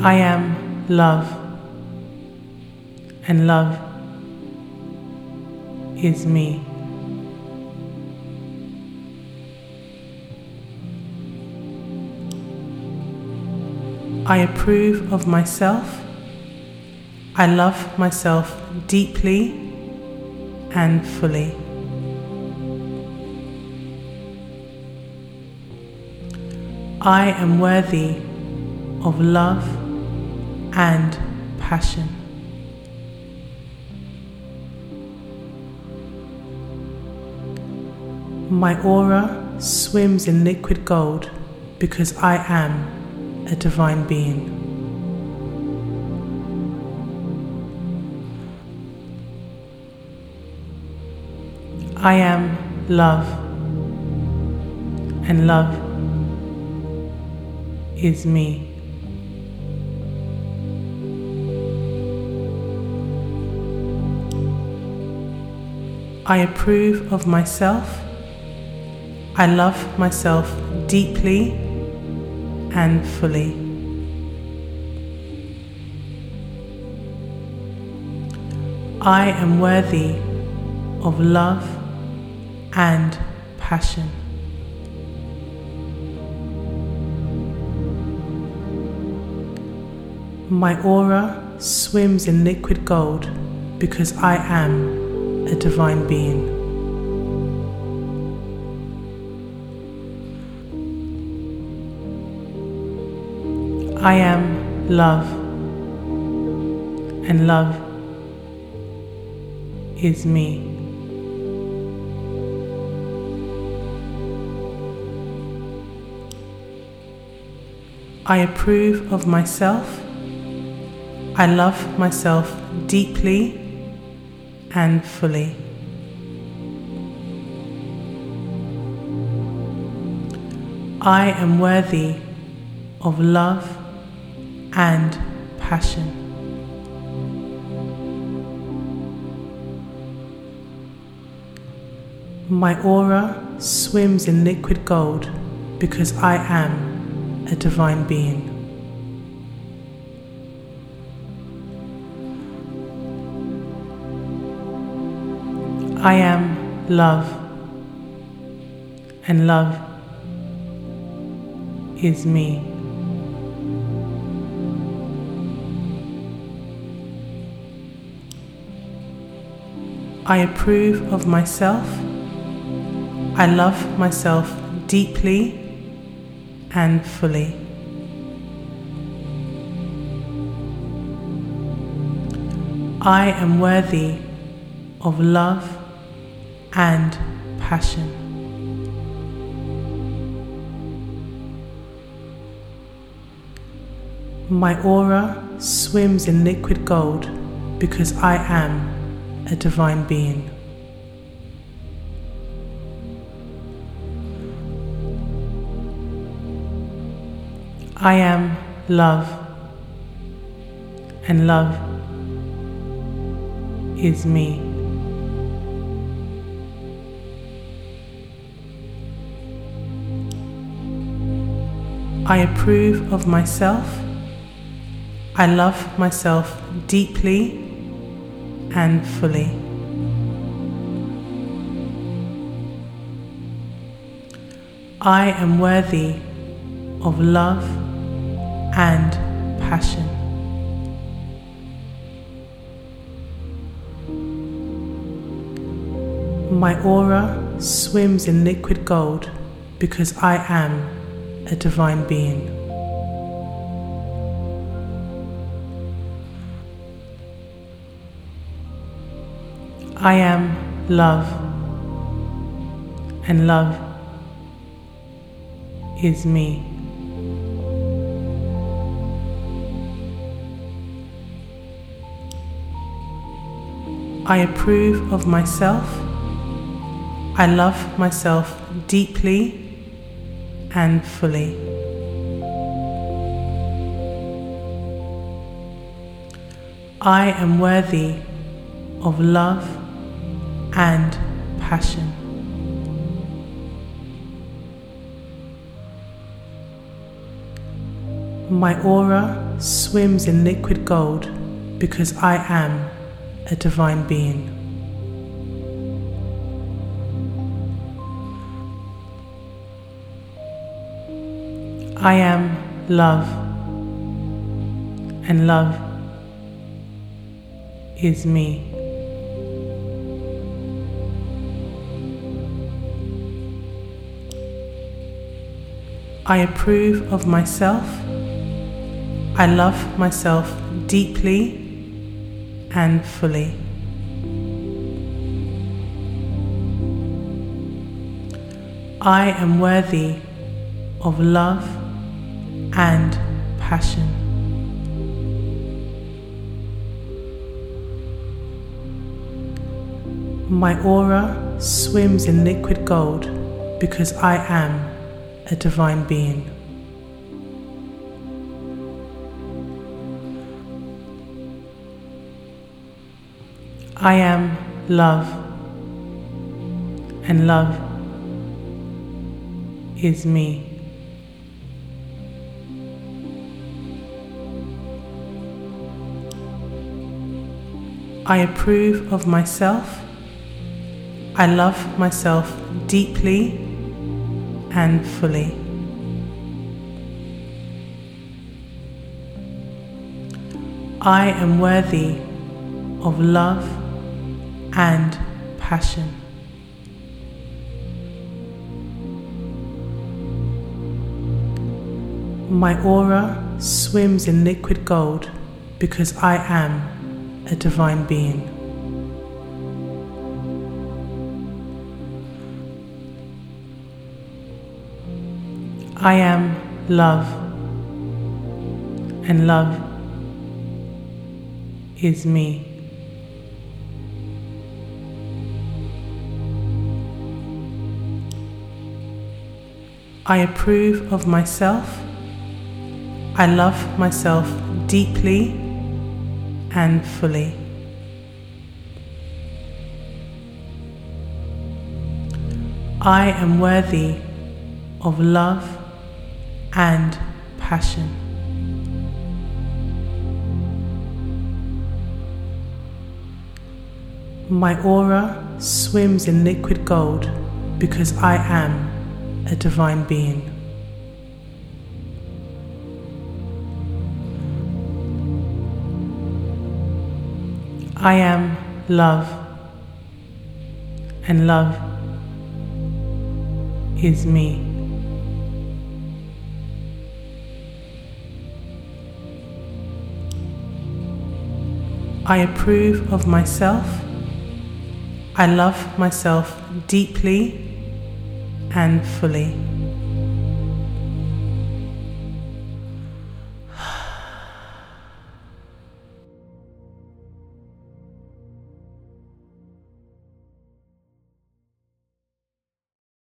I am love, and love is me. I approve of myself. I love myself deeply and fully. I am worthy of love and passion. My aura swims in liquid gold because I am a divine being. I am love, and love is me. I approve of myself. I love myself deeply and fully. I am worthy of love and passion. My aura swims in liquid gold because I am a divine being. I am love, and love is me. I approve of myself. I love myself deeply and fully. I am worthy of love and passion. My aura swims in liquid gold because I am a divine being. I am love, and love is me. I approve of myself. I love myself deeply and fully. I am worthy of love and passion. My aura swims in liquid gold because I am a divine being. I am love, and love is me. I approve of myself. I love myself deeply and fully. I am worthy of love and passion. My aura swims in liquid gold because I am a divine being. I am love, and love is me. I approve of myself. I love myself deeply and fully. I am worthy of love and passion. My aura swims in liquid gold because I am a divine being. I am love, and love is me. I approve of myself. I love myself deeply and fully. I am worthy of love and passion. My aura swims in liquid gold because I am a divine being. I am love, and love is me. I approve of myself. I love myself deeply and fully. I am worthy of love and passion. My aura swims in liquid gold because I am a divine being. I am love, and love is me. I approve of myself. I love myself deeply and fully. I am worthy of love and passion. My aura swims in liquid gold because I am a divine being. I am love, and love is me. I approve of myself. I love myself deeply and fully.